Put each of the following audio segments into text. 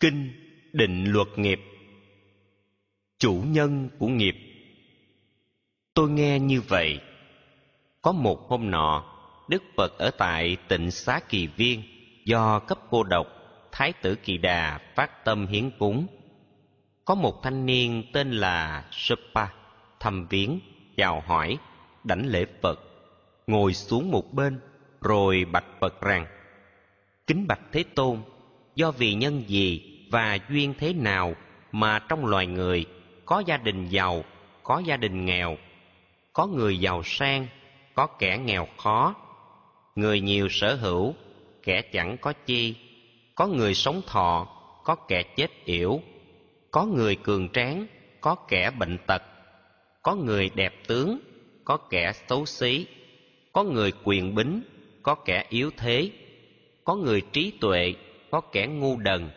Kinh định luật nghiệp. Chủ nhân của nghiệp. Tôi nghe như vậy. Có một hôm nọ Đức Phật ở tại tịnh Xá Kỳ Viên Do cấp cô độc Thái tử Kỳ Đà phát tâm hiến cúng. Có một thanh niên tên là Supa Thăm viếng, chào hỏi, đảnh lễ Phật. Ngồi xuống một bên Rồi bạch Phật rằng Kính bạch Thế Tôn Do vì nhân gì và duyên thế nào mà trong loài người có gia đình giàu, có gia đình nghèo, có người giàu sang, có kẻ nghèo khó, người nhiều sở hữu, kẻ chẳng có chi, có người sống thọ, có kẻ chết yểu, có người cường tráng, có kẻ bệnh tật, có người đẹp tướng, có kẻ xấu xí, có người quyền bính, có kẻ yếu thế, có người trí tuệ có kẻ ngu đần.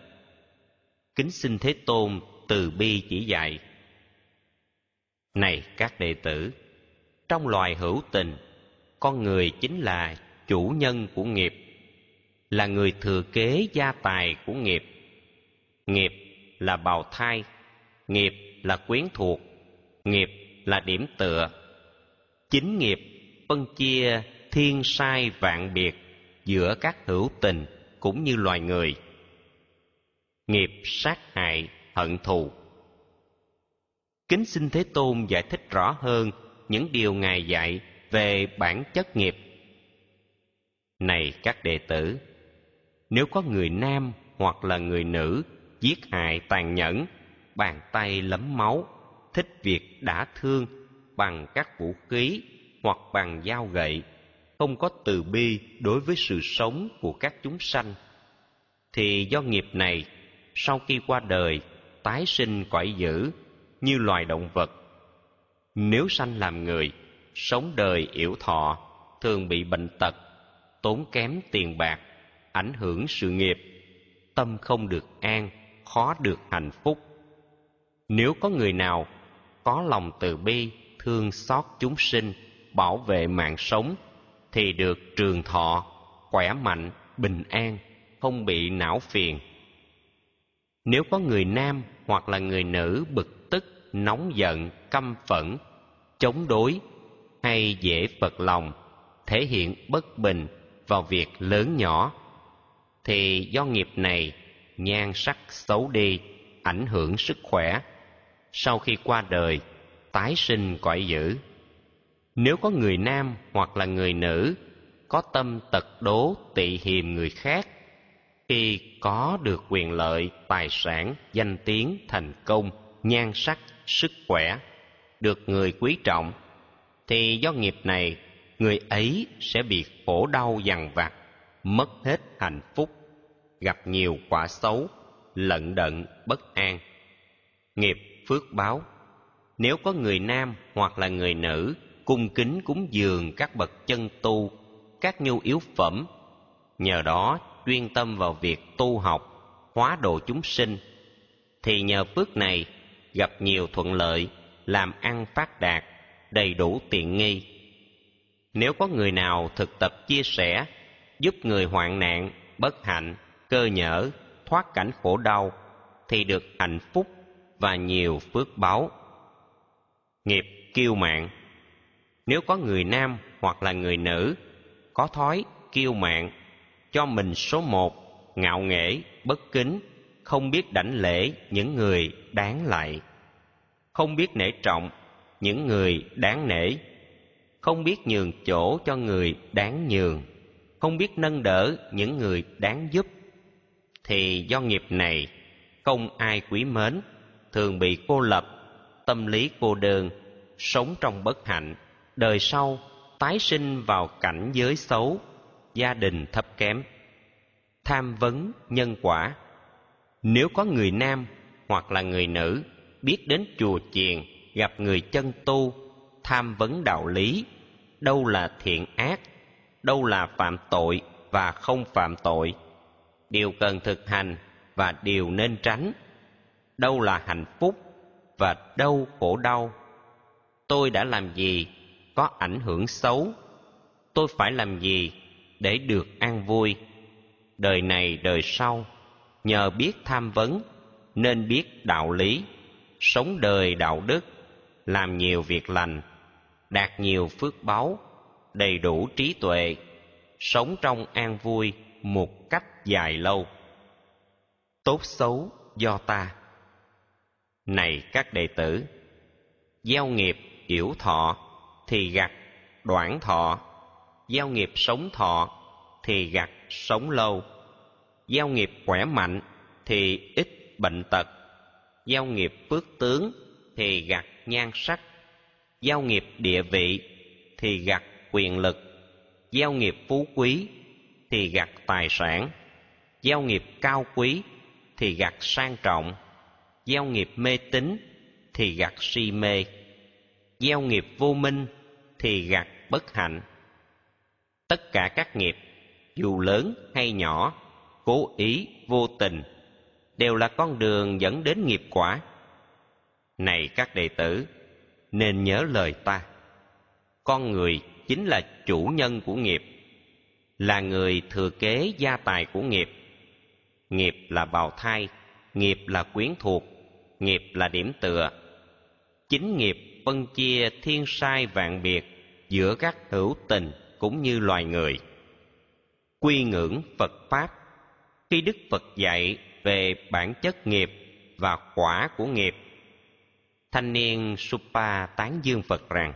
Kính xin thế tôn từ bi chỉ dạy. Này các đệ tử, trong loài hữu tình, con người chính là chủ nhân của nghiệp, là người thừa kế gia tài của nghiệp. Nghiệp là bào thai, nghiệp là quyến thuộc, nghiệp là điểm tựa. Chính nghiệp phân chia thiên sai vạn biệt giữa các hữu tình cũng như loài người. Nghiệp sát hại, hận thù. Kính xin thế tôn giải thích rõ hơn những điều ngài dạy về bản chất nghiệp. Này các đệ tử, nếu có người nam hoặc là người nữ giết hại tàn nhẫn, bàn tay lấm máu, thích việc đả thương bằng các vũ khí hoặc bằng dao gậy không có từ bi đối với sự sống của các chúng sanh. Thì do nghiệp này, sau khi qua đời, tái sinh cõi dữ như loài động vật. Nếu sanh làm người, sống đời yểu thọ, thường bị bệnh tật, tốn kém tiền bạc, ảnh hưởng sự nghiệp, tâm không được an, khó được hạnh phúc. Nếu có người nào có lòng từ bi, thương xót chúng sinh, bảo vệ mạng sống thì được trường thọ khỏe mạnh, bình an, không bị não phiền. Nếu có người nam hoặc là người nữ bực tức, nóng giận, căm phẫn, chống đối hay dễ phật lòng, thể hiện bất bình vào việc lớn nhỏ, thì do nghiệp này nhan sắc xấu đi, ảnh hưởng sức khỏe. Sau khi qua đời, tái sinh cõi dữ nếu có người nam hoặc là người nữ, có tâm tật đố tị hiềm người khác, khi có được quyền lợi, tài sản, danh tiếng, thành công, nhan sắc, sức khỏe, được người quý trọng, thì do nghiệp này, người ấy sẽ bị khổ đau dằn vặt, mất hết hạnh phúc, gặp nhiều quả xấu, lận đận, bất an. Nghiệp phước báo. Nếu có người nam hoặc là người nữ cung kính cúng dường các bậc chân tu, các nhu yếu phẩm. Nhờ đó, chuyên tâm vào việc tu học, hóa độ chúng sinh. Thì nhờ phước này, gặp nhiều thuận lợi, làm ăn phát đạt, đầy đủ tiện nghi. Nếu có người nào thực tập chia sẻ, giúp người hoạn nạn, bất hạnh, cơ nhở, thoát cảnh khổ đau, thì được hạnh phúc và nhiều phước báo. Nghiệp kiêu mạng nếu có người nam hoặc là người nữ có thói kiêu mạn, cho mình số một, ngạo nghễ, bất kính, không biết đảnh lễ những người đáng lại không biết nể trọng những người đáng nể, không biết nhường chỗ cho người đáng nhường, không biết nâng đỡ những người đáng giúp, thì do nghiệp này không ai quý mến, thường bị cô lập, tâm lý cô đơn, sống trong bất hạnh đời sau, tái sinh vào cảnh giới xấu, gia đình thấp kém, tham vấn, nhân quả. Nếu có người nam hoặc là người nữ biết đến chùa chiền, gặp người chân tu, tham vấn đạo lý, đâu là thiện ác, đâu là phạm tội và không phạm tội, điều cần thực hành và điều nên tránh. Đâu là hạnh phúc và đâu khổ đau. Tôi đã làm gì có ảnh hưởng xấu. Tôi phải làm gì để được an vui? Đời này, đời sau, nhờ biết tham vấn nên biết đạo lý, sống đời đạo đức, làm nhiều việc lành, đạt nhiều phước báu đầy đủ trí tuệ, sống trong an vui một cách dài lâu. Tốt xấu do ta. Này các đệ tử, gieo nghiệp yểu thọ thì gặt đoạn thọ, gieo nghiệp sống thọ thì gặt sống lâu, gieo nghiệp khỏe mạnh thì ít bệnh tật, gieo nghiệp phước tướng thì gặt nhan sắc, gieo nghiệp địa vị thì gặt quyền lực, gieo nghiệp phú quý thì gặt tài sản, gieo nghiệp cao quý thì gặt sang trọng, gieo nghiệp mê tín thì gặt si mê, gieo nghiệp vô minh thì gặt bất hạnh. Tất cả các nghiệp, dù lớn hay nhỏ, cố ý, vô tình, đều là con đường dẫn đến nghiệp quả. Này các đệ tử, nên nhớ lời ta. Con người chính là chủ nhân của nghiệp, là người thừa kế gia tài của nghiệp. Nghiệp là bào thai, nghiệp là quyến thuộc, nghiệp là điểm tựa. Chính nghiệp phân chia thiên sai vạn biệt giữa các hữu tình cũng như loài người. Quy ngưỡng phật pháp. Khi đức phật dạy về bản chất nghiệp và quả của nghiệp, thanh niên supa tán dương phật rằng,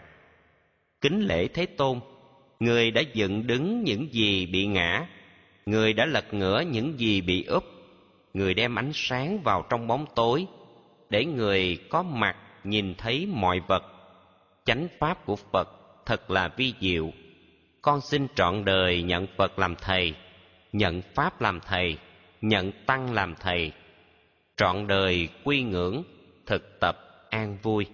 kính lễ thế tôn, người đã dựng đứng những gì bị ngã, người đã lật ngửa những gì bị úp, người đem ánh sáng vào trong bóng tối để người có mặt nhìn thấy mọi vật. Chánh pháp của phật thật là vi diệu. Con xin trọn đời nhận phật làm thầy, nhận pháp làm thầy, nhận tăng làm thầy. Trọn đời quy ngưỡng, thực tập an vui.